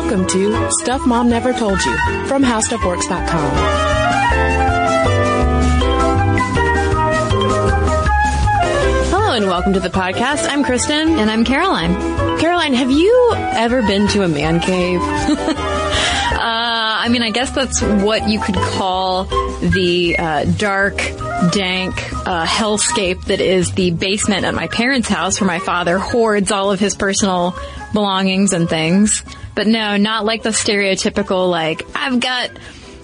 Welcome to Stuff Mom Never Told You from HowStuffWorks.com. Hello and welcome to the podcast. I'm Kristen. And I'm Caroline. Caroline, have you ever been to a man cave? Uh, I mean, I guess that's what you could call the uh, dark, dank uh, hellscape that is the basement at my parents' house where my father hoards all of his personal belongings and things. But no, not like the stereotypical, like, I've got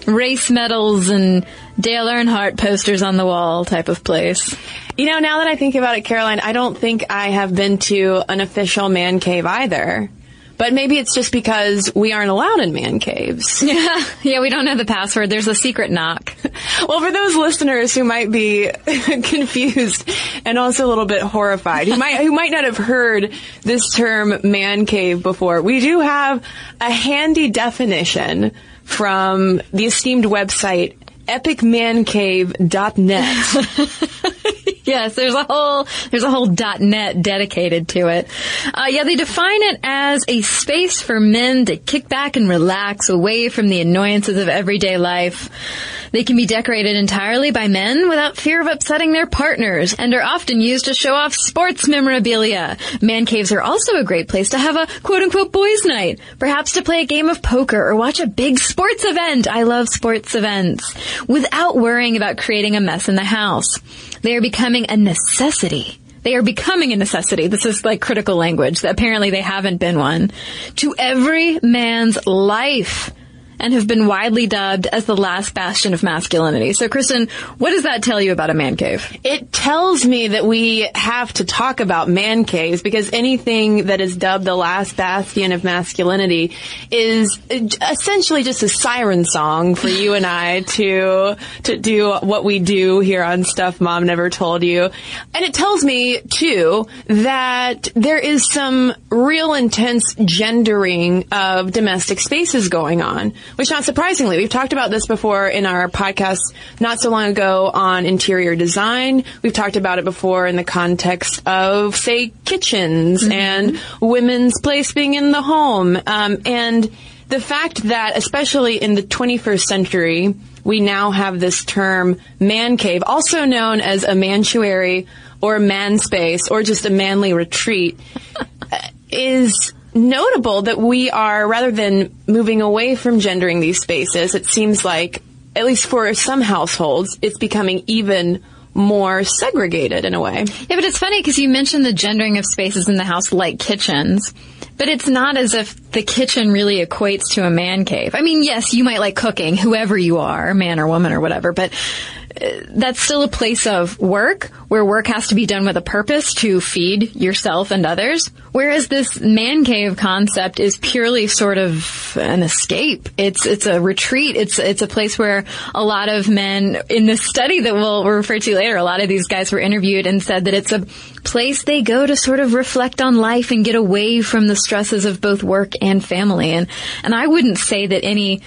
race medals and Dale Earnhardt posters on the wall type of place. You know, now that I think about it, Caroline, I don't think I have been to an official man cave either. But maybe it's just because we aren't allowed in man caves. Yeah, yeah, we don't know the password. There's a secret knock. Well, for those listeners who might be confused and also a little bit horrified, who might who might not have heard this term man cave before, we do have a handy definition from the esteemed website epicmancave.net. yes, there's a whole there's a whole .net dedicated to it. Uh, yeah, they define it as a space for men to kick back and relax away from the annoyances of everyday life. They can be decorated entirely by men without fear of upsetting their partners and are often used to show off sports memorabilia. Man caves are also a great place to have a quote unquote boys night, perhaps to play a game of poker or watch a big sports event. I love sports events without worrying about creating a mess in the house. They are becoming a necessity. They are becoming a necessity. This is like critical language. That apparently they haven't been one. To every man's life and have been widely dubbed as the last bastion of masculinity. So, Kristen, what does that tell you about a man cave? It tells me that we have to talk about man caves because anything that is dubbed the last bastion of masculinity is essentially just a siren song for you and I to to do what we do here on Stuff Mom Never Told You. And it tells me too that there is some real intense gendering of domestic spaces going on which not surprisingly, we've talked about this before in our podcast not so long ago on interior design. We've talked about it before in the context of, say, kitchens mm-hmm. and women's place being in the home. Um, and the fact that, especially in the 21st century, we now have this term man cave, also known as a mantuary or man space or just a manly retreat, is notable that we are, rather than moving away from gendering these spaces, it seems like, at least for some households, it's becoming even more segregated in a way. Yeah, but it's funny because you mentioned the gendering of spaces in the house like kitchens. But it's not as if the kitchen really equates to a man cave. I mean, yes, you might like cooking, whoever you are, man or woman or whatever, but that's still a place of work where work has to be done with a purpose to feed yourself and others. Whereas this man cave concept is purely sort of an escape. It's, it's a retreat. It's, it's a place where a lot of men in this study that we'll refer to later, a lot of these guys were interviewed and said that it's a place they go to sort of reflect on life and get away from the stresses of both work and family. And, and I wouldn't say that any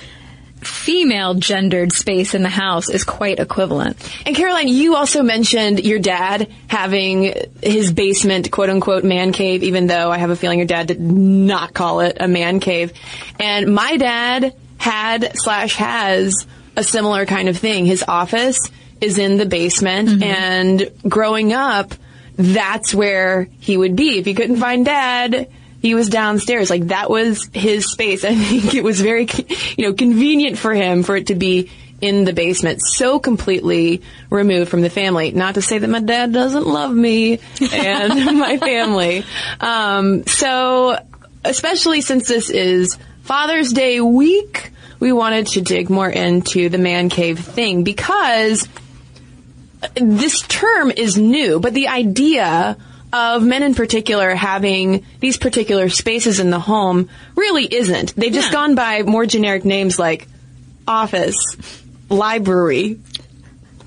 female gendered space in the house is quite equivalent. And Caroline, you also mentioned your dad having his basement, quote unquote, man cave, even though I have a feeling your dad did not call it a man cave. And my dad had slash has a similar kind of thing. His office is in the basement mm-hmm. and growing up, that's where he would be. If he couldn't find dad, he was downstairs. Like that was his space. I think it was very, you know, convenient for him for it to be in the basement, so completely removed from the family. Not to say that my dad doesn't love me and my family. Um, so, especially since this is Father's Day week, we wanted to dig more into the man cave thing because this term is new, but the idea of men in particular having these particular spaces in the home really isn't. They've just yeah. gone by more generic names like office, library.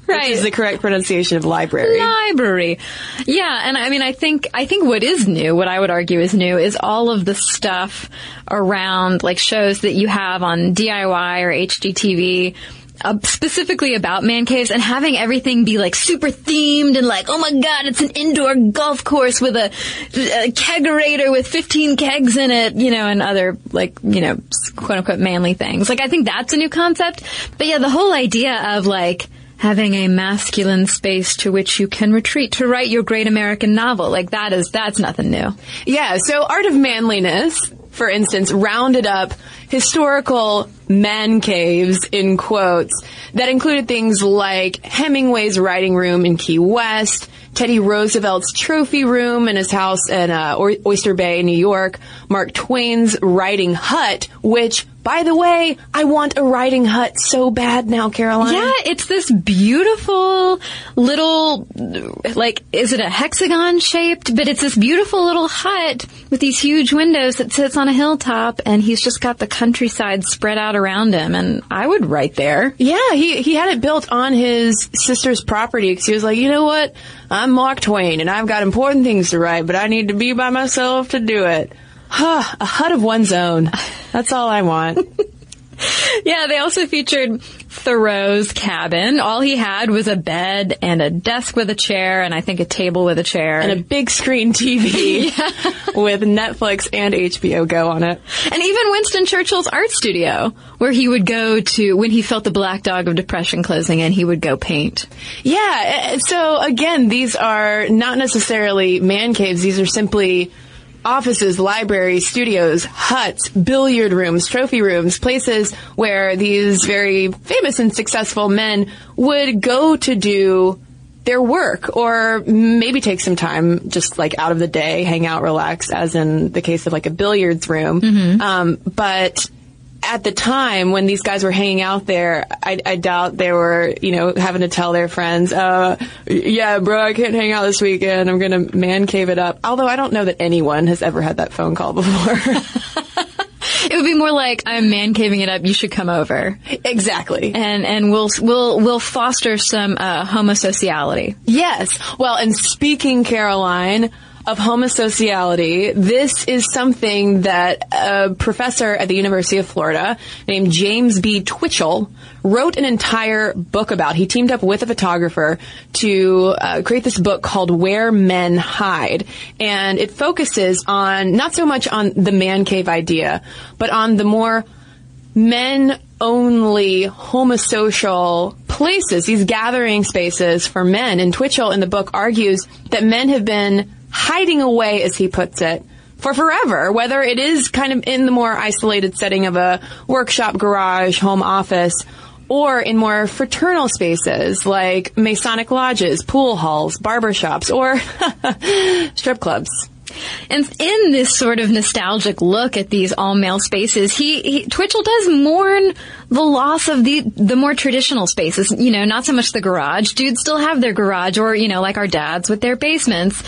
Right. Which is the correct pronunciation of library. Library. Yeah, and I mean I think I think what is new, what I would argue is new, is all of the stuff around like shows that you have on DIY or HGTV uh, specifically about man caves and having everything be like super themed and like, oh my god, it's an indoor golf course with a, a kegerator with 15 kegs in it, you know, and other like, you know, quote unquote manly things. Like I think that's a new concept. But yeah, the whole idea of like, having a masculine space to which you can retreat to write your great American novel. Like that is, that's nothing new. Yeah. So Art of Manliness, for instance, rounded up historical man caves in quotes that included things like Hemingway's writing room in Key West, Teddy Roosevelt's trophy room in his house in uh, Oyster Bay, New York, Mark Twain's writing hut, which by the way, I want a writing hut so bad now, Caroline. Yeah, it's this beautiful little, like, is it a hexagon shaped? But it's this beautiful little hut with these huge windows that sits on a hilltop and he's just got the countryside spread out around him and I would write there. Yeah, he, he had it built on his sister's property because he was like, you know what? I'm Mark Twain and I've got important things to write, but I need to be by myself to do it. A hut of one's own. That's all I want. yeah, they also featured Thoreau's cabin. All he had was a bed and a desk with a chair and I think a table with a chair. And a big screen TV with Netflix and HBO Go on it. And even Winston Churchill's art studio, where he would go to, when he felt the black dog of depression closing in, he would go paint. Yeah, eh, eh, so again, these are not necessarily man caves, these are simply offices, libraries, studios, huts, billiard rooms, trophy rooms, places where these very famous and successful men would go to do their work or maybe take some time just like out of the day, hang out, relax, as in the case of like a billiards room. Mm-hmm. Um, but at the time when these guys were hanging out there, I, I, doubt they were, you know, having to tell their friends, uh, yeah, bro, I can't hang out this weekend. I'm going to man cave it up. Although I don't know that anyone has ever had that phone call before. it would be more like I'm man caving it up. You should come over. Exactly. And and we'll we'll we'll foster some uh, homosociality. Yes. Well, and speaking, Caroline of homosociality. This is something that a professor at the University of Florida named James B. Twitchell wrote an entire book about. He teamed up with a photographer to uh, create this book called Where Men Hide. And it focuses on not so much on the man cave idea, but on the more men only homosocial places, these gathering spaces for men. And Twitchell in the book argues that men have been hiding away, as he puts it, for forever, whether it is kind of in the more isolated setting of a workshop, garage, home office, or in more fraternal spaces like Masonic lodges, pool halls, barbershops, or strip clubs. And in this sort of nostalgic look at these all male spaces, he, he, Twitchell does mourn the loss of the the more traditional spaces. You know, not so much the garage. Dudes still have their garage, or you know, like our dads with their basements.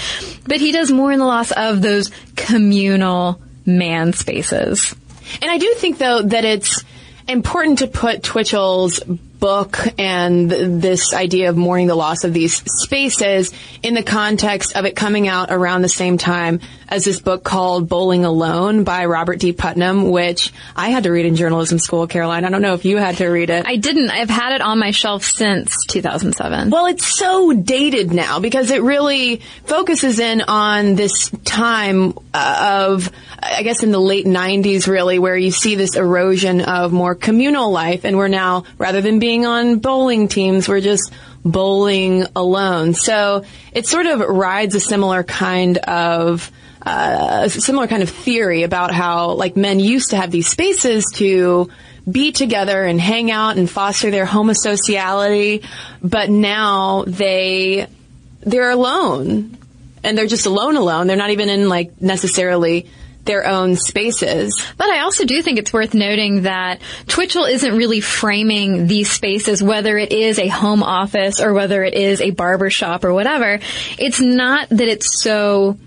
But he does mourn the loss of those communal man spaces. And I do think though that it's important to put Twitchell's book and this idea of mourning the loss of these spaces in the context of it coming out around the same time as this book called Bowling Alone by Robert D. Putnam, which I had to read in journalism school, Caroline. I don't know if you had to read it. I didn't. I've had it on my shelf since 2007. Well, it's so dated now because it really focuses in on this time uh, of, I guess in the late 90s really, where you see this erosion of more communal life and we're now, rather than being on bowling teams, we're just bowling alone. So it sort of rides a similar kind of uh, a similar kind of theory about how like men used to have these spaces to be together and hang out and foster their homosociality, but now they they're alone and they're just alone alone. They're not even in like necessarily their own spaces. But I also do think it's worth noting that Twitchell isn't really framing these spaces, whether it is a home office or whether it is a barber shop or whatever. It's not that it's so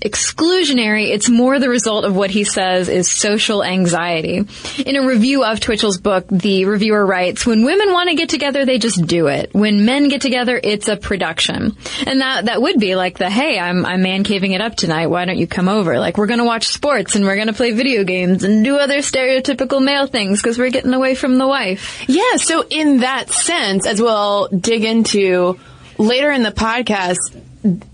exclusionary. It's more the result of what he says is social anxiety. In a review of Twitchell's book, the reviewer writes, when women want to get together, they just do it. When men get together, it's a production. And that, that would be like the, hey, I'm, I'm man caving it up tonight. Why don't you come over? Like, we're gonna watch sports and we're gonna play video games and do other stereotypical male things because we're getting away from the wife. Yeah, so in that sense, as we'll dig into later in the podcast,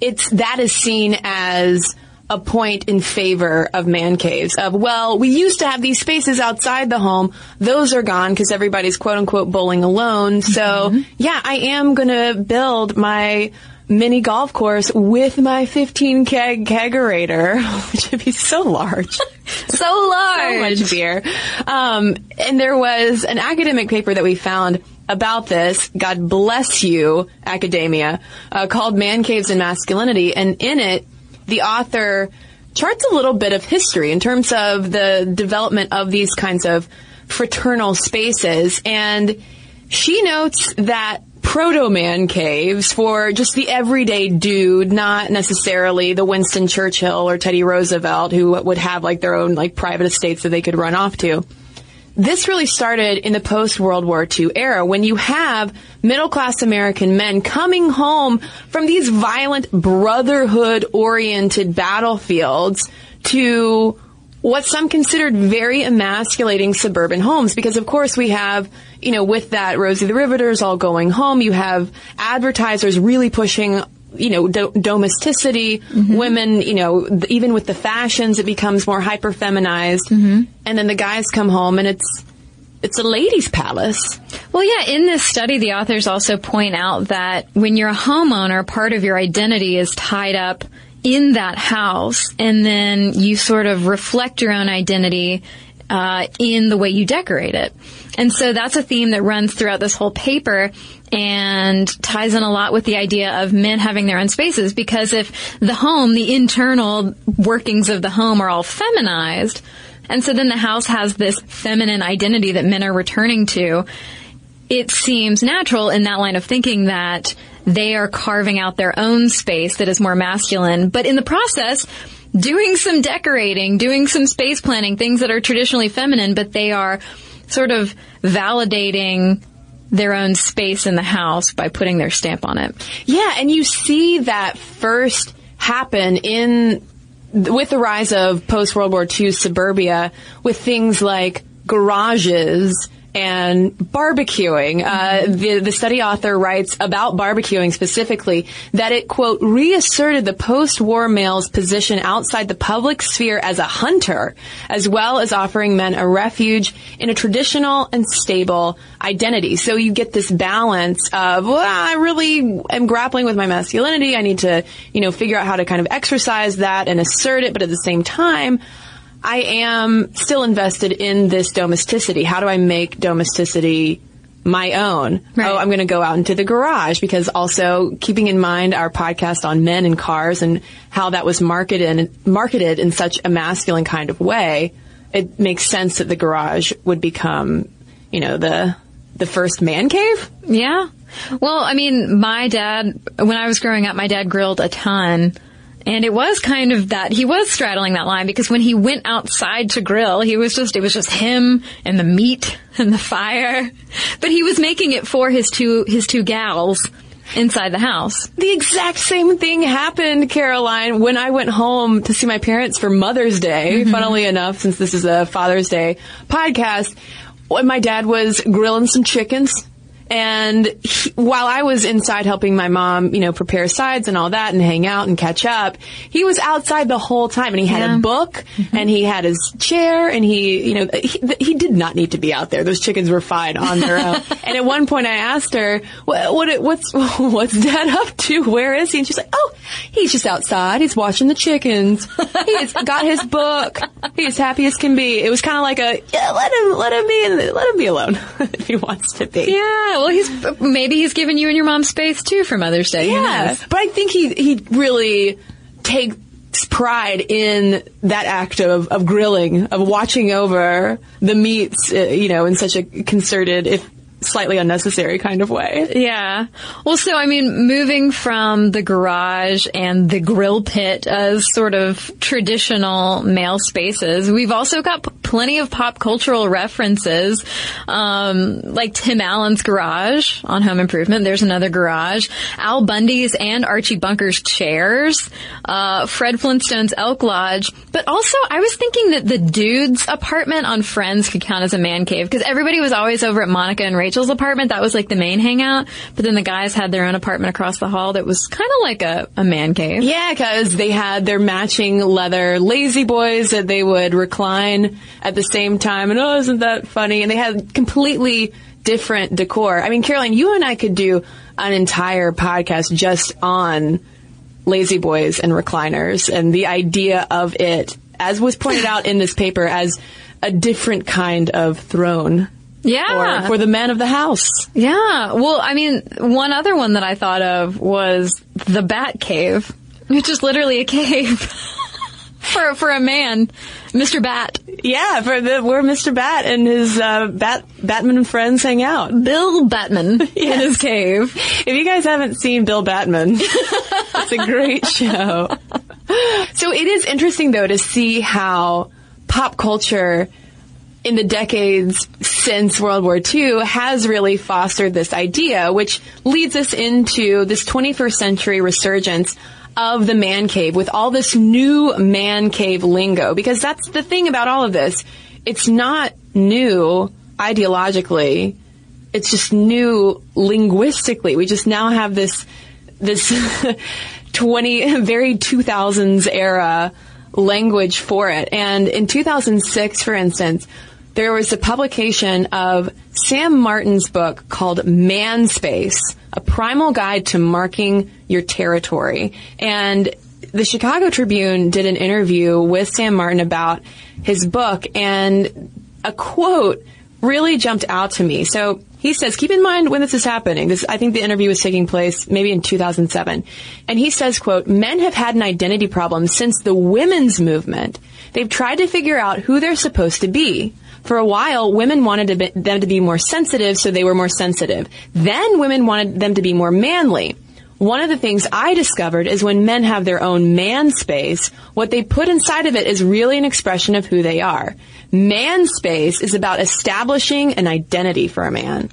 it's that is seen as a point in favor of man caves of well we used to have these spaces outside the home. Those are gone because everybody's quote unquote bowling alone. So mm-hmm. yeah i am going to build my mini golf course with my 15 keg kegerator which would be so large. So large. So much beer. Um, and there was an academic paper that we found about this, God bless you, academia, uh, called Man Caves and Masculinity. And in it, the author charts a little bit of history in terms of the development of these kinds of fraternal spaces. And she notes that proto man caves for just the everyday dude, not necessarily the Winston Churchill or Teddy Roosevelt who would have like their own like private estates that they could run off to this really started in the post World War II era when you have middle class American men coming home from these violent brotherhood oriented battlefields to what some considered very emasculating suburban homes. Because of course we have you know with that Rosie the Riveters all going home you have advertisers really pushing you know, do- domesticity, mm-hmm. women, you know, th- even with the fashions, it becomes more hyper feminized. Mm-hmm. And then the guys come home and it's, it's a ladies' palace. Well, yeah, in this study, the authors also point out that when you're a homeowner, part of your identity is tied up in that house, and then you sort of reflect your own identity uh, in the way you decorate it. And so that's a theme that runs throughout this whole paper and ties in a lot with the idea of men having their own spaces because if the home, the internal workings of the home are all feminized, and so then the house has this feminine identity that men are returning to, it seems natural in that line of thinking that they are carving out their own space that is more masculine, but in the process, doing some decorating, doing some space planning, things that are traditionally feminine, but they are sort of validating their own space in the house by putting their stamp on it. Yeah, and you see that first happen in with the rise of post World War II suburbia with things like garages and barbecuing. Uh, the, the study author writes about barbecuing specifically that it, quote, reasserted the post-war male's position outside the public sphere as a hunter, as well as offering men a refuge in a traditional and stable identity. So you get this balance of, well, I really am grappling with my masculinity. I need to, you know, figure out how to kind of exercise that and assert it, but at the same time, I am still invested in this domesticity. How do I make domesticity my own? Right. Oh, I'm going to go out into the garage because also keeping in mind our podcast on men and cars and how that was marketed marketed in such a masculine kind of way, it makes sense that the garage would become, you know, the the first man cave. Yeah. Well, I mean, my dad, when I was growing up, my dad grilled a ton. And it was kind of that, he was straddling that line because when he went outside to grill, he was just, it was just him and the meat and the fire. But he was making it for his two, his two gals inside the house. The exact same thing happened, Caroline, when I went home to see my parents for Mother's Day. Mm-hmm. Funnily enough, since this is a Father's Day podcast, when my dad was grilling some chickens and he, while I was inside helping my mom, you know, prepare sides and all that and hang out and catch up, he was outside the whole time and he had yeah. a book mm-hmm. and he had his chair and he, you know, he, he, did not need to be out there. Those chickens were fine on their own. and at one point I asked her, what, what, what's, what's dad up to? Where is he? And she's like, oh, he's just outside. He's watching the chickens. He's got his book. He's happy as can be. It was kind of like a, yeah, let him, let him be, let him be alone if he wants to be. Yeah well, he's maybe he's given you and your mom space too for Mother's Day. Yeah, but I think he he really takes pride in that act of, of grilling, of watching over the meats, uh, you know, in such a concerted, if slightly unnecessary kind of way. Yeah. Well, so I mean, moving from the garage and the grill pit as sort of traditional male spaces, we've also got p- plenty of pop cultural references, um, like Tim Allen's garage on Home Improvement. There's another garage. Al Bundy's and Archie Bunker's chairs. Uh, Fred Flintstone's Elk Lodge. But also, I was thinking that the dude's apartment on Friends could count as a man cave because everybody was always over at Monica and Rachel's apartment. That was like the main hangout. But then the guys had their own apartment across the hall that was kind of like a, a man cave. Yeah, because they had their matching leather La-Z-Boys that they would recline at the same time. And oh, isn't that funny? And they had completely different decor. I mean, Caroline, you and I could do an entire podcast just on La-Z-Boys and recliners and the idea of it, as was pointed out in this paper, as a different kind of throne. Yeah. For, for the man of the house. Yeah. Well, I mean, one other one that I thought of was the Bat Cave, which is literally a cave for for a man, Mr. Bat. Yeah, for the, where Mr. Bat and his uh, Bat Batman friends hang out. Bill Batman in his cave. If you guys haven't seen Bill Batman, it's a great show. So it is interesting though to see how pop culture in the decades since World War II has really fostered this idea, which leads us into this 21st century resurgence of the man cave with all this new man cave lingo. Because that's the thing about all of this. It's not new ideologically. It's just new linguistically. We just now have this, this 20, very 2000s era language for it. And in 2006, for instance, there was a publication of Sam Martin's book called Manspace, a primal guide to marking your territory. And the Chicago Tribune did an interview with Sam Martin about his book and a quote really jumped out to me. So he says, keep in mind when this is happening. This, I think the interview was taking place maybe in 2007. And he says, quote, men have had an identity problem since the women's movement. They've tried to figure out who they're supposed to be. For a while, women wanted to be, them to be more sensitive, so they were more sensitive. Then women wanted them to be more manly. One of the things I discovered is when men have their own man space, what they put inside of it is really an expression of who they are. Man space is about establishing an identity for a man.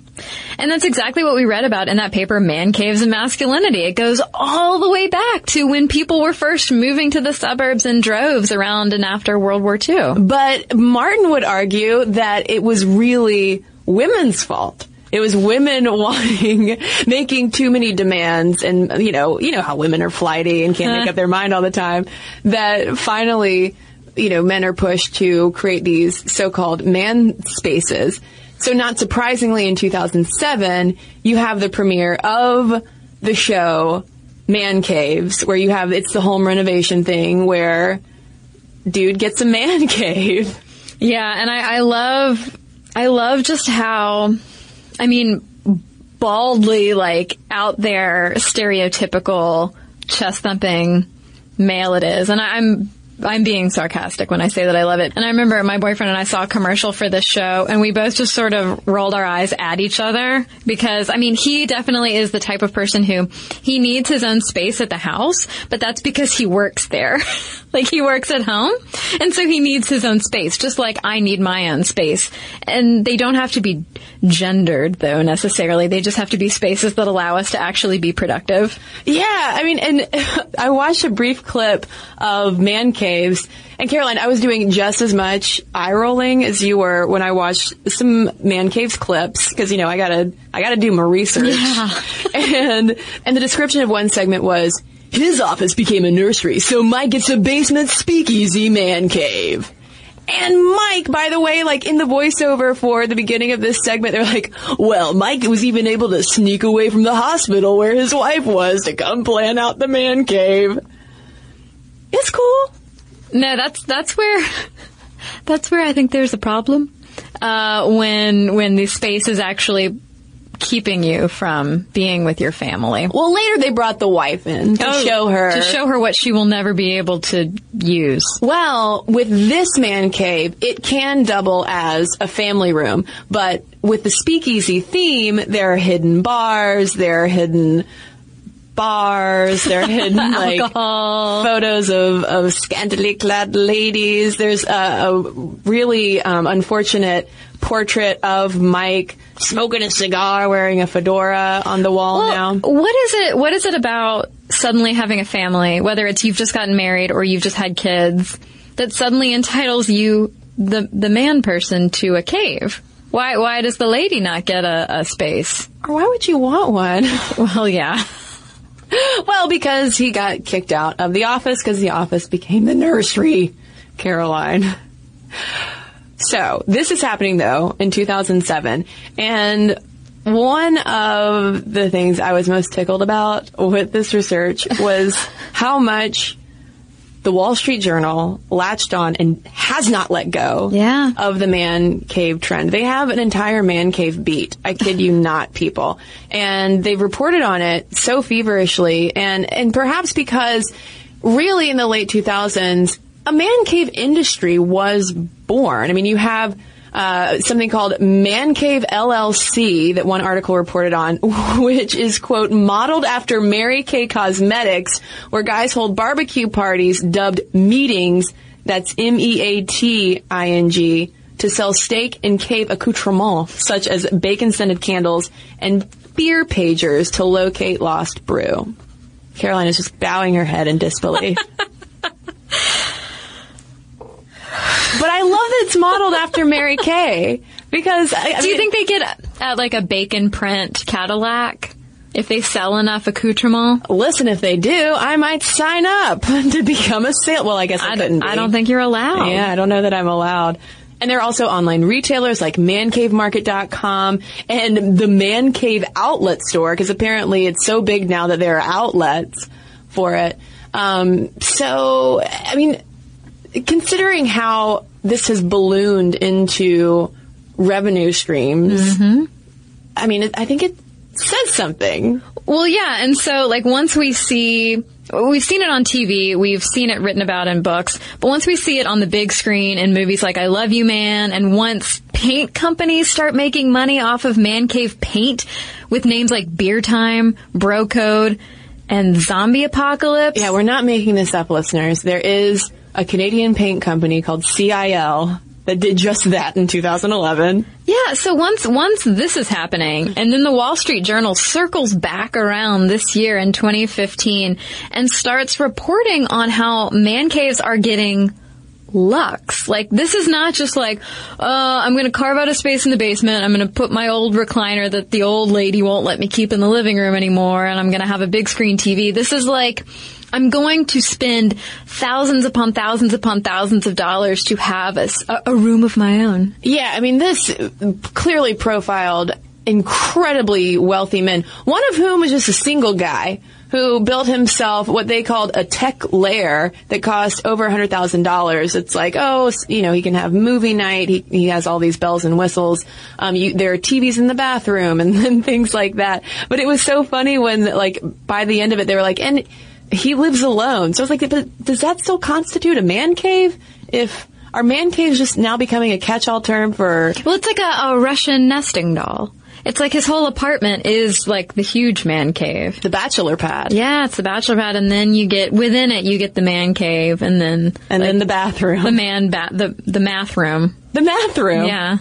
And that's exactly what we read about in that paper, Man Caves and Masculinity. It goes all the way back to when people were first moving to the suburbs in droves around and after World War II. But Martin would argue that it was really women's fault. It was women wanting, making too many demands and, you know, you know how women are flighty and can't make up their mind all the time, that finally, you know, men are pushed to create these so-called man spaces. So not surprisingly in 2007, you have the premiere of the show Man Caves, where you have, it's the home renovation thing where dude gets a man cave. Yeah, and I, I love, I love just how, I mean, baldly like out there stereotypical chest thumping male it is. And I'm I'm being sarcastic when I say that I love it. And I remember my boyfriend and I saw a commercial for this show and we both just sort of rolled our eyes at each other because, I mean, he definitely is the type of person who he needs his own space at the house, but that's because he works there. like he works at home and so he needs his own space, just like I need my own space. And they don't have to be gendered though necessarily. They just have to be spaces that allow us to actually be productive. Yeah, I mean, and I watched a brief clip of Man Caves, and Caroline, I was doing just as much eye rolling as you were when I watched some Man Caves clips because you know I gotta I gotta do my research. Yeah. and and the description of one segment was his office became a nursery, so Mike gets a basement speakeasy man cave. And Mike, by the way, like in the voiceover for the beginning of this segment, they're like, well, Mike was even able to sneak away from the hospital where his wife was to come plan out the man cave. No, that's that's where that's where I think there's a problem. Uh, when when the space is actually keeping you from being with your family. Well, later they brought the wife in to Oh, show her. to show her what she will never be able to use. Well, with this man cave, it can double as a family room, but with the speakeasy theme, there are hidden bars, there are hidden bars, there are hidden like photos of, of scantily clad ladies. There's a, a really um, unfortunate portrait of Mike smoking a cigar, wearing a fedora on the wall Well, now. what is it? What is it about suddenly having a family, whether it's you've just gotten married or you've just had kids, that suddenly entitles you, the the man person, to a cave? Why why does the lady not get a, a space? Or why would you want one? Well, yeah. well, because he got kicked out of the office because the office became the nursery, Caroline. So this is happening though in 2007, and one of the things I was most tickled about with this research was how much the Wall Street Journal latched on and has not let go Yeah. of the man cave trend. They have an entire man cave beat. I kid you not, people. And they've reported on it so feverishly and, and perhaps because really in the late 2000s, a man cave industry was born. I mean, you have uh, something called Man Cave LLC that one article reported on, which is quote modeled after Mary Kay Cosmetics, where guys hold barbecue parties dubbed meetings. That's M E A T I N G to sell steak and cave accoutrements such as bacon scented candles and beer pagers to locate lost brew. Caroline is just bowing her head in disbelief. But I love that it's modeled after Mary Kay because I, I Do you mean, think they get at like a bacon print Cadillac if they sell enough accoutrement? listen if they do, I might sign up to become a sale. Well, I guess I, I, couldn't. I don't think you're allowed. Yeah, I don't know that I'm allowed. And there are also online retailers like mancavemarket.com and the Man Cave outlet store because apparently it's so big now that there are outlets for it. Um, so, I mean, considering how this has ballooned into revenue streams, mm-hmm. I mean, I think it says something. Well, yeah, and so like once we see, we've seen it on TV, we've seen it written about in books, but once we see it on the big screen in movies like I Love You Man, and once paint companies start making money off of man cave paint with names like Beer Time, Bro Code, and Zombie Apocalypse. Yeah, we're not making this up, listeners. There is a Canadian paint company called CIL that did just that in 2011. Yeah, so once once this is happening, and then the Wall Street Journal circles back around this year in 2015 and starts reporting on how man caves are getting lux. Like this is not just like, uh, I'm going to carve out a space in the basement. I'm going to put my old recliner that the old lady won't let me keep in the living room anymore, and I'm going to have a big screen TV. This is like. I'm going to spend thousands upon thousands upon thousands of dollars to have a room of my own. Yeah, I mean, this clearly profiled incredibly wealthy men, one of whom was just a single guy who built himself what they called a tech lair that cost over $100,000. It's like, oh, you know, he can have movie night. He, he has all these bells and whistles. Um, you, there are TVs in the bathroom and, and things like that. But it was so funny when, like, by the end of it, they were like, and he lives alone. So I was like, but does that still constitute a man cave? If, are man caves just now becoming a catch-all term for Well, it's like a, a Russian nesting doll. It's like his whole apartment is like the huge man cave. the bachelor pad? Yeah, it's the bachelor pad, and then you get within it, you get the man cave, and then And then the bathroom. the man ba- the the math room. The math room. Yeah,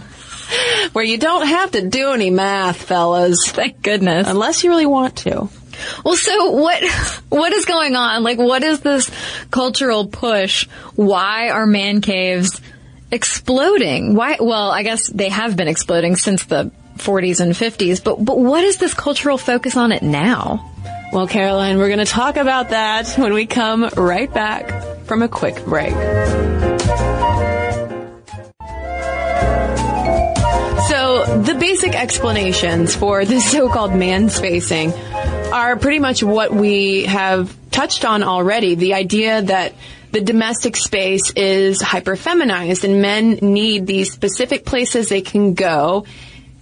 Where you don't have to do any math, fellas. thank goodness. Unless you really want to. Well, so what what is going on? Like, what is this cultural push? Why are man caves exploding? Why? Well, I guess they have been exploding since the 40s and 50s, but but what is this cultural focus on it now? Well, Caroline, we're going to talk about that when we come right back from a quick break. So, the basic explanations for the so-called man spacing are pretty much what we have touched on already. The idea that the domestic space is hyper feminized and men need these specific places they can go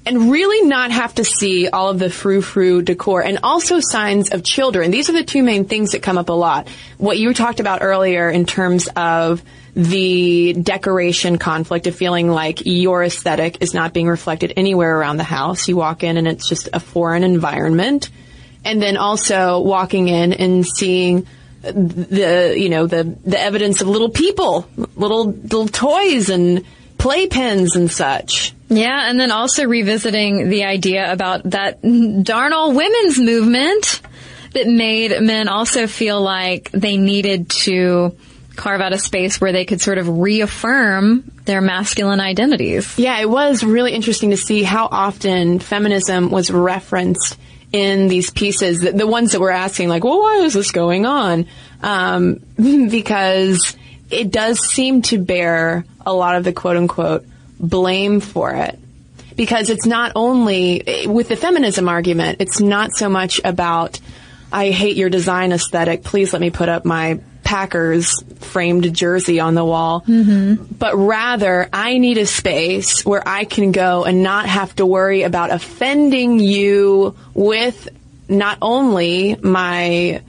and really not have to see all of the frou-frou decor and also signs of children. These are the two main things that come up a lot. What you talked about earlier in terms of the decoration conflict of feeling like your aesthetic is not being reflected anywhere around the house. You walk in and it's just a foreign environment. And then also walking in and seeing the, you know, the, the evidence of little people, little, little toys and playpens and such. Yeah, and then also revisiting the idea about that darn old women's movement that made men also feel like they needed to carve out a space where they could sort of reaffirm their masculine identities. Yeah, it was really interesting to see how often feminism was referenced in these pieces, the, the ones that were asking like, well, why is this going on? Um, because it does seem to bear a lot of the quote unquote blame for it. Because it's not only, with the feminism argument, it's not so much about, I hate your design aesthetic, please let me put up my Packers framed jersey on the wall, mm-hmm. but rather I need a space where I can go and not have to worry about offending you with not only my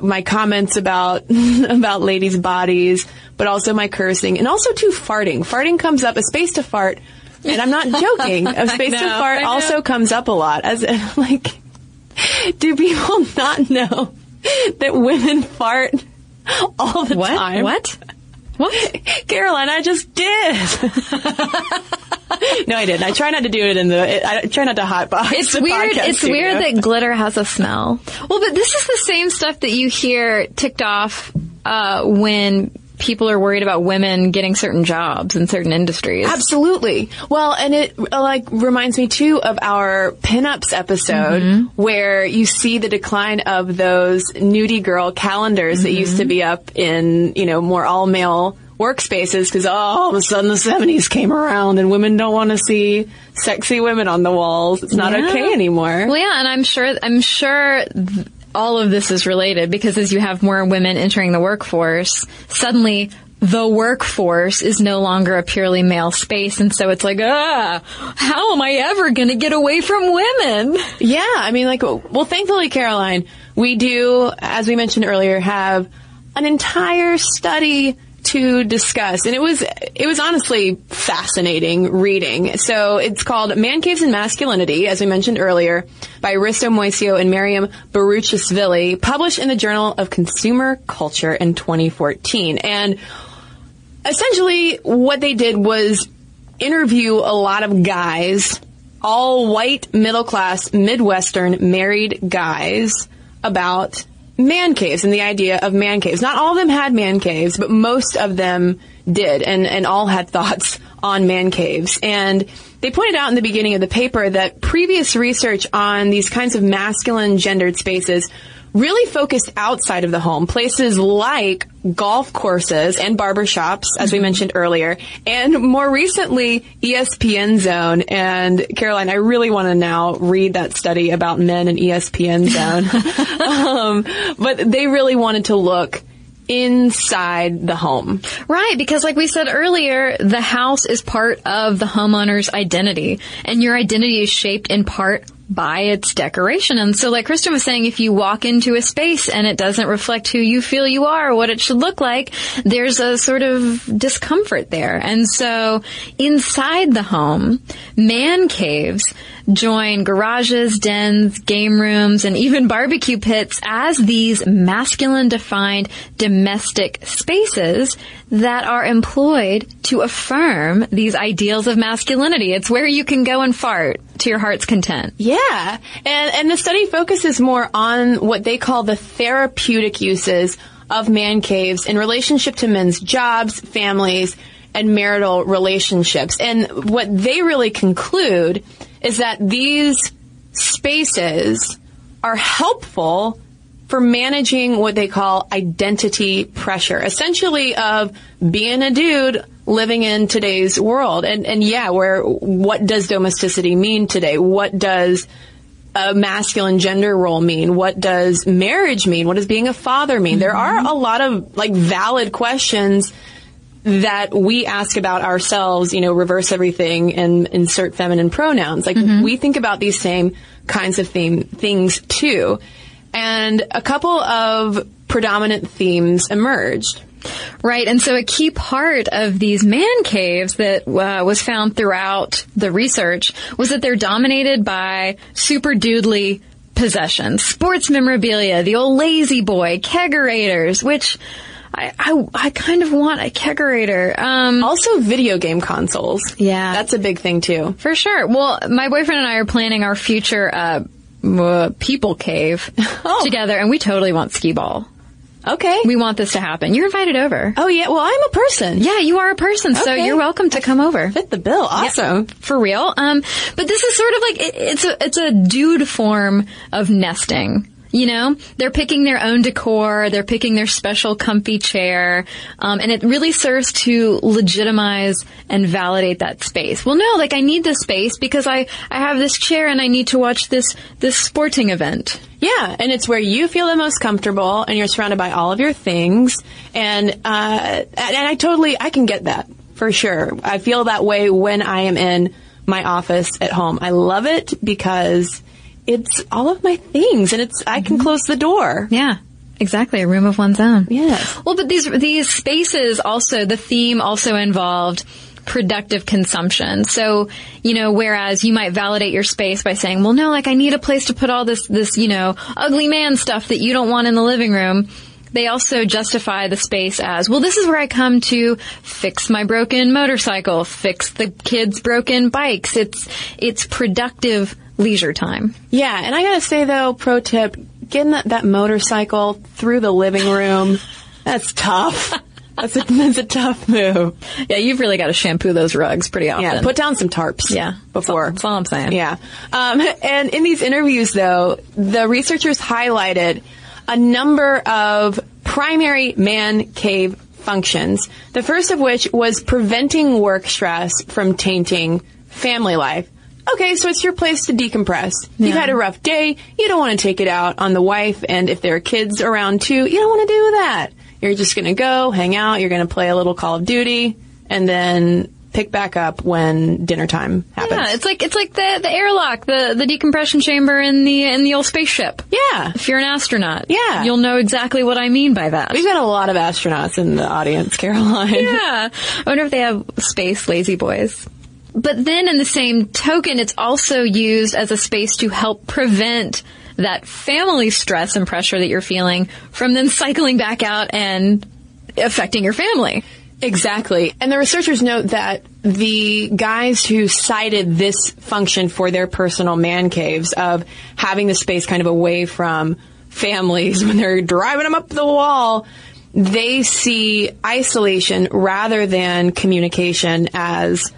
my comments about about ladies' bodies, but also my cursing and also too farting. Farting comes up a space to fart, and I'm not joking. A space know, to fart also comes up a lot as like. Do people not know that women fart all the what? time. What? What? Caroline, I just did. no, I didn't. I try not to do it in the. I try not to hotbox. It's weird. It's studio. weird that glitter has a smell. Well, but this is the same stuff that you hear ticked off uh, when people are worried about women getting certain jobs in certain industries. Absolutely. Well, and it uh, like reminds me too of our pinups episode mm-hmm. where you see the decline of those nudie girl calendars mm-hmm. that used to be up in, you know, more all male workspaces because oh, all of a sudden the 70s came around and women don't want to see sexy women on the walls. It's not yeah. okay anymore. Well, yeah, and I'm sure, I'm sure th- all of this is related because as you have more women entering the workforce, suddenly the workforce is no longer a purely male space. And so it's like, ah, how am I ever going to get away from women? Yeah. I mean, like, well, thankfully, Caroline, we do, as we mentioned earlier, have an entire study to discuss, and it was it was honestly fascinating reading. So it's called Man Caves and Masculinity, as we mentioned earlier, by Risto Moisio and Miriam Beruchashvili, published in the Journal of Consumer Culture in 2014. And essentially, what they did was interview a lot of guys, all white, middle class, Midwestern, married guys, about man caves and the idea of man caves. Not all of them had man caves, but most of them did, and, and all had thoughts on man caves. And they pointed out in the beginning of the paper that previous research on these kinds of masculine gendered spaces really focused outside of the home, places like golf courses and barbershops, as we mentioned earlier, and more recently, ESPN Zone. And Caroline, I really want to now read that study about men and ESPN Zone. um, but they really wanted to look inside the home. Right, because like we said earlier, the house is part of the homeowner's identity, and your identity is shaped in part by its decoration. And so like Kristen was saying, if you walk into a space and it doesn't reflect who you feel you are or what it should look like, there's a sort of discomfort there. And so inside the home, man caves join garages, dens, game rooms, and even barbecue pits as these masculine defined domestic spaces that are employed to affirm these ideals of masculinity. It's where you can go and fart to your heart's content. Yeah. And, and the study focuses more on what they call the therapeutic uses of man caves in relationship to men's jobs, families, and marital relationships. And what they really conclude is that these spaces are helpful for managing what they call identity pressure, essentially of being a dude living in today's world. And, and yeah, where, what does domesticity mean today? What does a masculine gender role mean? What does marriage mean? What does being a father mean? Mm-hmm. There are a lot of like valid questions that we ask about ourselves, you know, reverse everything and insert feminine pronouns. Like we think about these same kinds of theme, things too. And a couple of predominant themes emerged. Right, and so a key part of these man caves that uh, was found throughout the research was that they're dominated by super doodly possessions, sports memorabilia, the old La-Z-Boy, kegerators, which I, I, I kind of want a kegerator. Um, Also video game consoles. Yeah. That's a big thing too. for sure. Well, my boyfriend and I are planning our future uh, uh, people cave Oh. together, and we totally want skee ball. Okay. We want this to happen. You're invited over. oh yeah, well I'm a person. Yeah, you are a person, so you're welcome to come over. Fit the bill. Awesome. for real. Um, but this is sort of like it, it's a it's a dude form of nesting. You know, they're picking their own decor, they're picking their special comfy chair, um, and it really serves to legitimize and validate that space. Well, no, like I need this space because I I have this chair and I need to watch this this sporting event. Yeah, and it's where you feel the most comfortable, and you're surrounded by all of your things, and uh, and I totally I can get that for sure. I feel that way when I am in my office at home. I love it because it's all of my things, and it's I can mm-hmm. close the door. Yeah. Exactly, a room of one's own. Yes. Well, but these these spaces also the theme also involved productive consumption. So, you know, whereas you might validate your space by saying, "Well, no, like I need a place to put all this this, you know, ugly man stuff that you don't want in the living room." They also justify the space as, well, this is where I come to fix my broken motorcycle, fix the kids' broken bikes. It's, it's productive leisure time. Yeah, and I gotta say though, pro tip: getting that, that motorcycle through the living room, that's tough. That's a, that's a tough move. Yeah, you've really got to shampoo those rugs pretty often. Yeah, put down some tarps. Yeah, before. That's all I'm saying. Yeah. Um, and in these interviews, though, the researchers highlighted a number of primary man cave functions. The first of which was preventing work stress from tainting family life. Okay, so it's your place to decompress. You've had a rough day. You don't want to take it out on the wife, and if there are kids around too, you don't want to do that. You're just going to go, hang out. You're going to play a little Call of Duty, and then pick back up when dinner time happens. Yeah, it's like it's like the the airlock, the the decompression chamber in the in the old spaceship. Yeah. If you're an astronaut, Yeah. you'll know exactly what I mean by that. We've got a lot of astronauts in the audience, Caroline. yeah, I wonder if they have space La-Z-Boys. But then, in the same token, it's also used as a space to help prevent that family stress and pressure that you're feeling from then cycling back out and affecting your family. Exactly. And the researchers note that the guys who cited this function for their personal man caves of having the space kind of away from families when they're driving them up the wall, they see isolation rather than communication as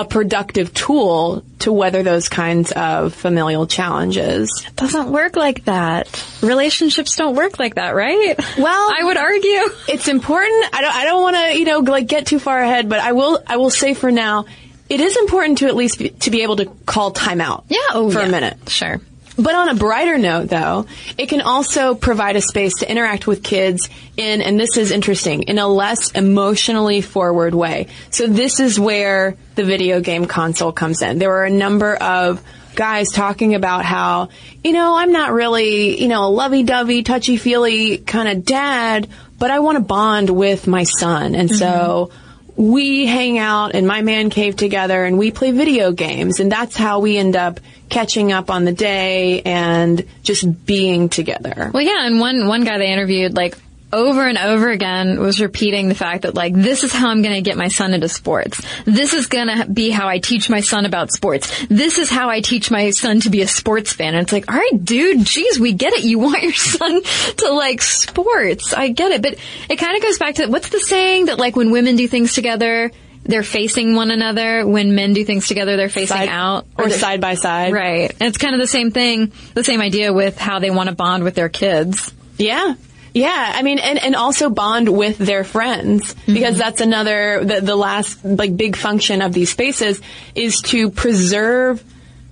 a productive tool to weather those kinds of familial challenges. It doesn't work like that. Relationships don't work like that, right? Well, I would argue. it's important. I don't. I don't want to, you know, like get too far ahead. But I will. I will say for now, it is important to at least be, to be able to call timeout. Yeah, oh, for yeah. a minute. Sure. But on a brighter note, though, it can also provide a space to interact with kids in, and this is interesting, in a less emotionally forward way. So this is where the video game console comes in. There were a number of guys talking about how, you know, I'm not really, you know, a lovey-dovey, touchy-feely kind of dad, but I want to bond with my son. And so mm-hmm. We hang out in my man cave together and we play video games and that's how we end up catching up on the day and just being together. Well, yeah, and one one guy they interviewed like over and over again was repeating the fact that like this is how I'm going to get my son into sports. This is going to be how I teach my son about sports. This is how I teach my son to be a sports fan. And it's like, all right, dude, geez, we get it. You want your son to like sports. I get it, but it kind of goes back to what's the saying that like when women do things together. They're facing one another. When men do things together, they're facing Side- out. or they're- side by side. Right. And it's kind of the same thing, the same idea with how they want to bond with their kids. Yeah. Yeah, I mean, and, and also bond with their friends mm-hmm. because that's another, the, the last like big function of these spaces is to preserve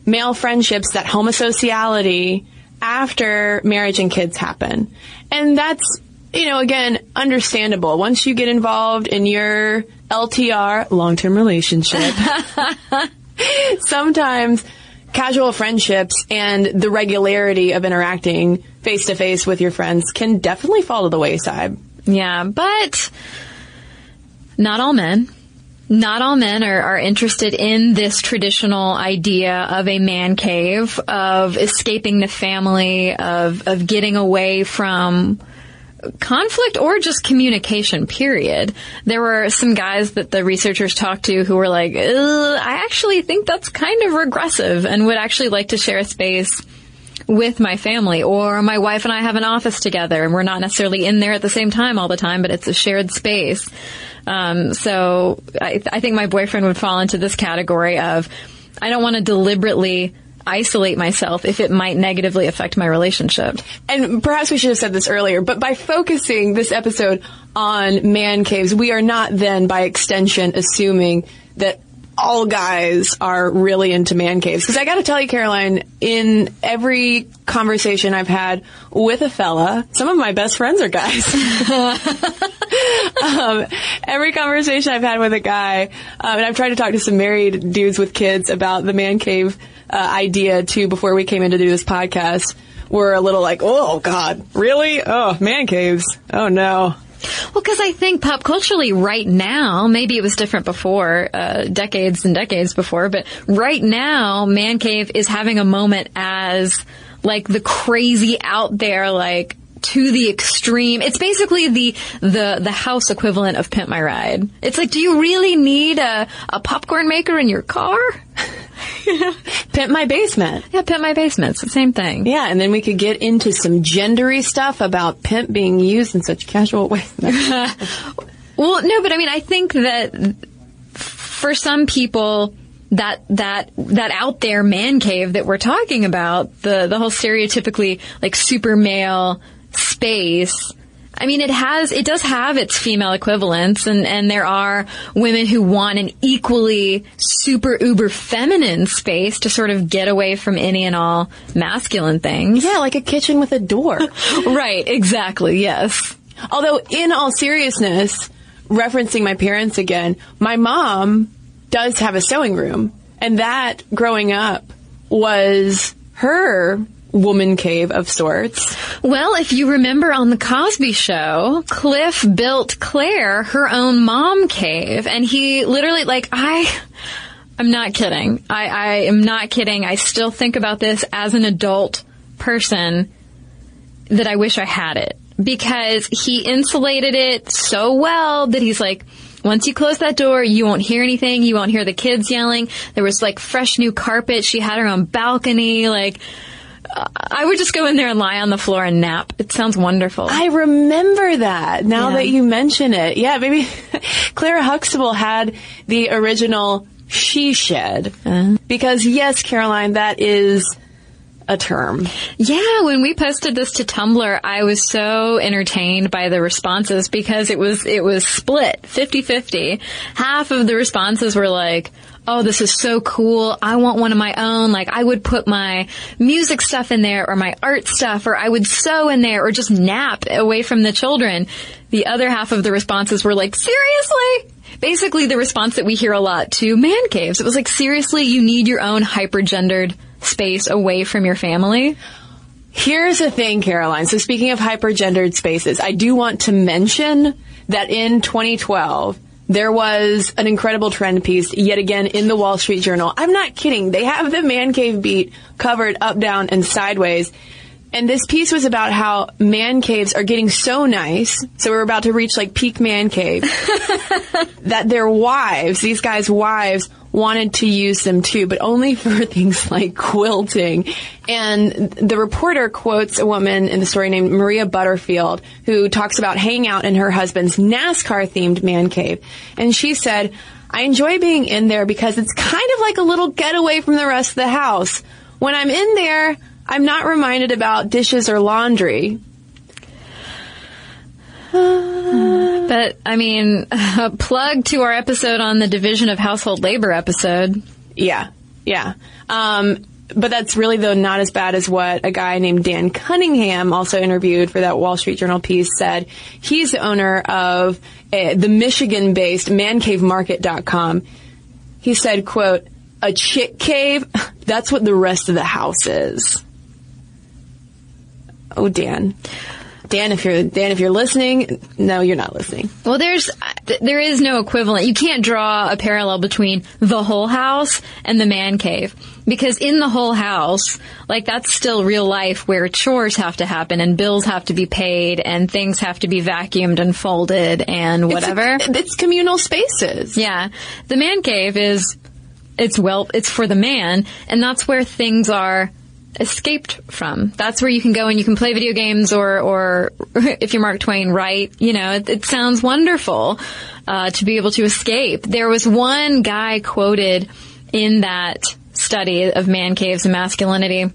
male friendships, that homosociality after marriage and kids happen. And that's you know, again, understandable. Once you get involved in your LTR, long-term relationship, sometimes casual friendships and the regularity of interacting face to face with your friends can definitely fall to the wayside. Yeah, but not all men. Not all men are, are interested in this traditional idea of a man cave, of escaping the family, of, of getting away from conflict or just communication, period. There were some guys that the researchers talked to who were like, I actually think that's kind of regressive and would actually like to share a space with my family or my wife and I have an office together and we're not necessarily in there at the same time all the time, but it's a shared space. Um, so I, I think my boyfriend would fall into this category of I don't want to deliberately isolate myself if it might negatively affect my relationship. And perhaps we should have said this earlier, but by focusing this episode on man caves, we are not then by extension assuming that all guys are really into man caves. Because I got to tell you, Caroline, in every conversation I've had with a fella, some of my best friends are guys. um, every conversation I've had with a guy, um, and I've tried to talk to some married dudes with kids about the man cave uh, idea too before we came in to do this podcast, were a little like, oh God, really? Oh, man caves. Oh no. Well, because I think pop culturally right now, maybe it was different before, uh, decades and decades before, but right now, Man Cave is having a moment as like the crazy out there, like to the extreme. It's basically the the the house equivalent of Pimp My Ride. It's like, do you really need a a popcorn maker in your car? Pimp my basement. Yeah, pimp my basement. It's the same thing. Yeah, and then we could get into some gendery stuff about pimp being used in such casual ways. Well, no, but I mean, I think that for some people, that that that out there man cave that we're talking about, the the whole stereotypically like super male space. I mean, it has, it does have its female equivalents, and, and there are women who want an equally super uber feminine space to sort of get away from any and all masculine things. yeah, like a kitchen with a door. Right, exactly, yes. Although, in all seriousness, referencing my parents again, my mom does have a sewing room, and that growing up was her woman cave of sorts. Well, if you remember on the Cosby show, Cliff built Claire her own mom cave, and he literally, like, I, I'm not kidding. I, I am not kidding. I still think about this as an adult person that I wish I had it because he insulated it so well that he's like, once you close that door, you won't hear anything. You won't hear the kids yelling. There was like fresh new carpet. She had her own balcony. Like, I would just go in there and lie on the floor and nap. It sounds wonderful. I remember that now Yeah. that you mention it. Yeah, maybe Claire Huxtable had the original she shed. Uh-huh. Because yes, Caroline, that is a term. Yeah, when we posted this to Tumblr, I was so entertained by the responses because it was it was split 50-50. Half of the responses were like, "Oh, this is so cool. I want one of my own. Like I would put my music stuff in there or my art stuff or I would sew in there or just nap away from the children." The other half of the responses were like, "Seriously?" Basically the response that we hear a lot to man caves. It was like, "Seriously, you need your own hypergendered space away from your family?" Here's the thing, Caroline. So speaking of hypergendered spaces, I do want to mention that in 2012, there was an incredible trend piece yet again in the Wall Street Journal. I'm not kidding. They have the man cave beat covered up, down, and sideways. And this piece was about how man caves are getting so nice. So we're about to reach like peak man cave that their wives, these guys' wives, wanted to use them too, but only for things like quilting. And the reporter quotes a woman in the story named Maria Butterfield who talks about hanging out in her husband's NASCAR themed man cave. And she said, I enjoy being in there because it's kind of like a little getaway from the rest of the house. When I'm in there, I'm not reminded about dishes or laundry. But I mean, a plug to our episode on the division of household labor episode. Yeah, yeah. Um, but that's really though not as bad as what a guy named Dan Cunningham, also interviewed for that Wall Street Journal piece, said. He's the owner of uh, the Michigan-based ManCaveMarket.com. He said, "quote A chick cave. That's what the rest of the house is." Oh, Dan. Dan, if you're Dan, if you're listening, no, you're not listening. Well, there's there is no equivalent. You can't draw a parallel between the whole house and the man cave because in the whole house, like that's still real life where chores have to happen and bills have to be paid and things have to be vacuumed and folded and whatever. It's, a, it's communal spaces. Yeah, the man cave is it's well, it's for the man, and that's where things are escaped from. That's where you can go and you can play video games or, or if you're Mark Twain, write. You know, it, it sounds wonderful, uh, to be able to escape. There was one guy quoted in that study of man caves and masculinity.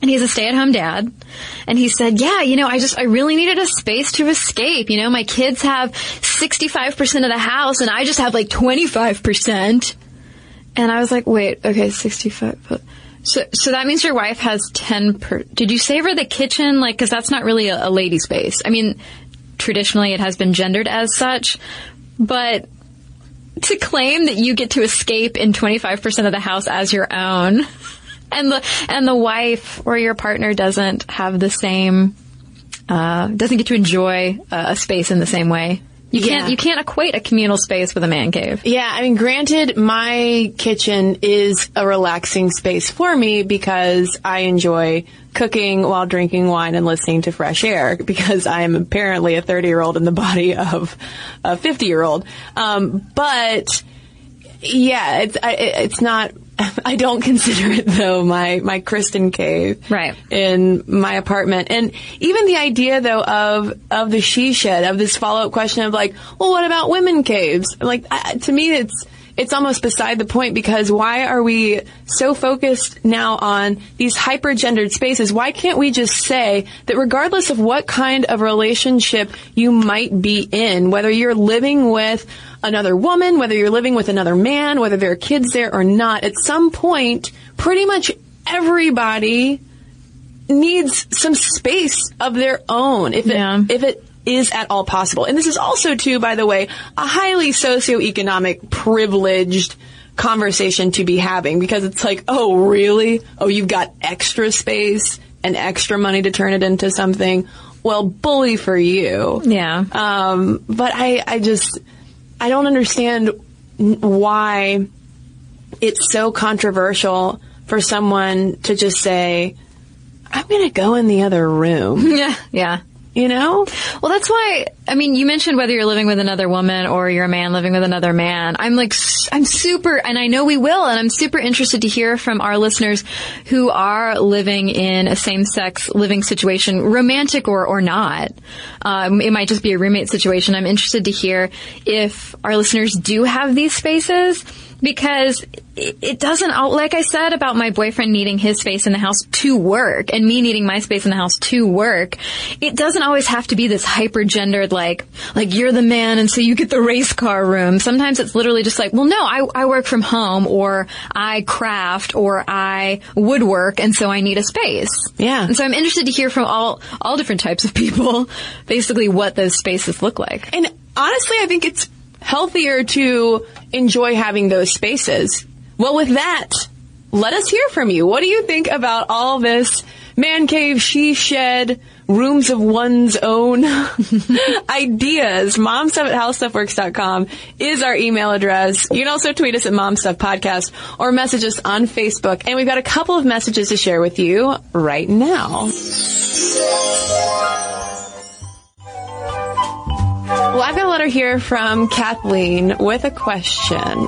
And he's a stay-at-home dad. And he said, yeah, you know, I just, I really needed a space to escape. You know, my kids have 65% of the house and I just have like 25%. And I was like, wait, okay, 65. So, so that means your wife has 10 per, did you save her the kitchen? Like, cause that's not really a, a lady space. I mean, traditionally it has been gendered as such, but to claim that you get to escape in 25% of the house as your own and the, and the wife or your partner doesn't have the same, uh, doesn't get to enjoy a, a space in the same way. You can't Yeah. you can't equate a communal space with a man cave. Yeah, I mean, granted, my kitchen is a relaxing space for me because I enjoy cooking while drinking wine and listening to fresh air because I am apparently a 30 year old in the body of a 50 year old. Um, but yeah, it's, I, it's not, I don't consider it though my, my Kristen cave. Right. In my apartment. And even the idea though of, of the she shed, of this follow up question of like, well, what about women caves? Like, I, to me, it's, it's almost beside the point because why are we so focused now on these hyper-gendered spaces? Why can't we just say that regardless of what kind of relationship you might be in, whether you're living with another woman, whether you're living with another man, whether there are kids there or not, at some point, pretty much everybody needs some space of their own. If it, Yeah. if it is at all possible. And this is also too, by the way, a highly socioeconomic privileged conversation to be having because it's like, oh really? Oh, you've got extra space and extra money to turn it into something. Well, bully for you. Yeah. Um, but I, I just, I don't understand why it's so controversial for someone to just say, I'm gonna go in the other room, yeah. Yeah. You know? Well, that's why, I mean, you mentioned whether you're living with another woman or you're a man living with another man. I'm like, I'm super, and I know we will, and I'm super interested to hear from our listeners who are living in a same-sex living situation, romantic or, or not. Um, it might just be a roommate situation. I'm interested to hear if our listeners do have these spaces because it doesn't, al- like I said about my boyfriend needing his space in the house to work and me needing my space in the house to work, it doesn't always have to be this hyper gendered like, like you're the man and so you get the race car room. Sometimes it's literally just like, well no, I, I work from home or I craft or I woodwork and so I need a space. Yeah. And so I'm interested to hear from all, all different types of people, basically what those spaces look like. And honestly, I think it's healthier to enjoy having those spaces. Well, with that, let us hear from you. What do you think about all this man cave, she shed, rooms of one's own ideas? Momstuff at howstuffworks.com is our email address. You can also tweet us at Momstuff Podcast or message us on Facebook. And we've got a couple of messages to share with you right now. Well, I've got a letter here from Kathleen with a question.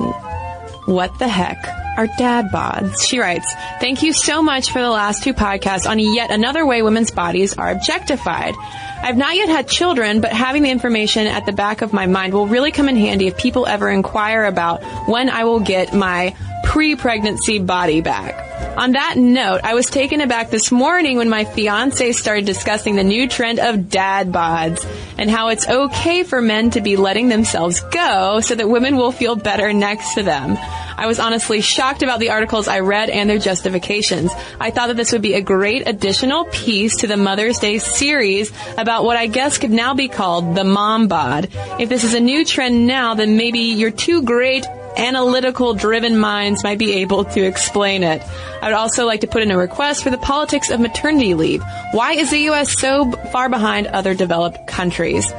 What the heck are dad bods? She writes, Thank you so much for the last two podcasts on yet another way women's bodies are objectified. I've not yet had children, but having the information at the back of my mind will really come in handy if people ever inquire about when I will get my pre-pregnancy body back. On that note, I was taken aback this morning when my fiance started discussing the new trend of dad bods and how it's okay for men to be letting themselves go so that women will feel better next to them. I was honestly shocked about the articles I read and their justifications. I thought that this would be a great additional piece to the Mother's Day series about what I guess could now be called the mom bod. If this is a new trend now, then maybe you're too great analytical driven minds might be able to explain it. I would also like to put in a request for the politics of maternity leave. Why is the U.S. so far behind other developed countries?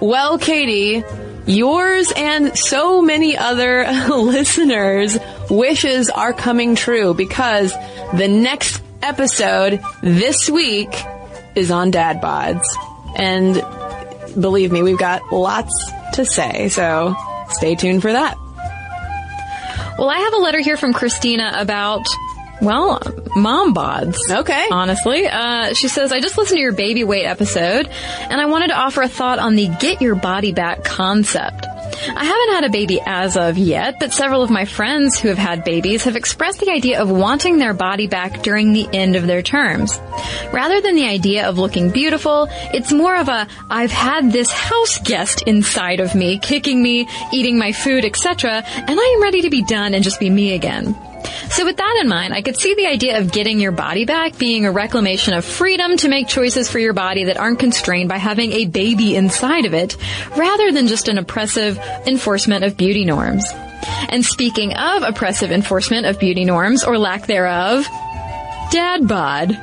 Well, Katie, yours and so many other listeners' wishes are coming true because the next episode this week is on dad bods. And believe me, we've got lots to say, so stay tuned for that. Well, I have a letter here from Christina about well, mom bods. Okay. Honestly. Uh, she says, I just listened to your baby weight episode and I wanted to offer a thought on the get your body back concept. I haven't had a baby as of yet, but several of my friends who have had babies have expressed the idea of wanting their body back during the end of their terms. Rather than the idea of looking beautiful, it's more of a, I've had this house guest inside of me, kicking me, eating my food, etc., and I am ready to be done and just be me again. So with that in mind, I could see the idea of getting your body back being a reclamation of freedom to make choices for your body that aren't constrained by having a baby inside of it, rather than just an oppressive enforcement of beauty norms. And speaking of oppressive enforcement of beauty norms, or lack thereof, dad bod.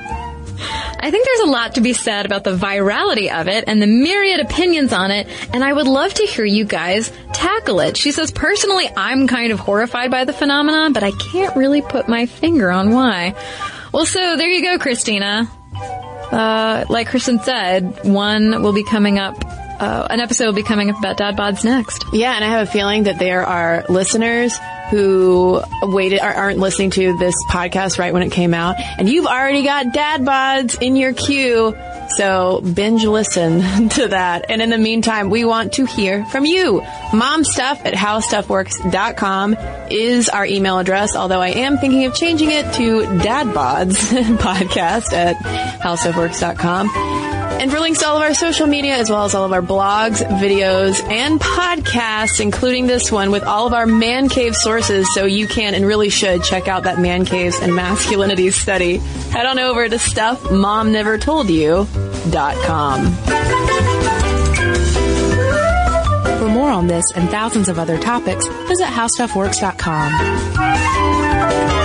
I think there's a lot to be said about the virality of it and the myriad opinions on it, and I would love to hear you guys tackle it. She says, personally, I'm kind of horrified by the phenomenon, but I can't really put my finger on why. Well, so there you go, Christina. Uh, like Kristen said, one will be coming up uh, an episode will be coming up about dad bods next. Yeah, and I have a feeling that there are listeners who waited aren't listening to this podcast right when it came out, and you've already got dad bods in your queue. So binge listen to that. And in the meantime, we want to hear from you. Momstuff at howstuffworks.com is our email address, although I am thinking of changing it to dadbods podcast at howstuffworks.com. And for links to all of our social media, as well as all of our blogs, videos, and podcasts, including this one with all of our man cave sources, so you can and really should check out that man caves and masculinity study, head on over to stuffmomnevertoldyou.com. For more on this and thousands of other topics, visit howstuffworks.com.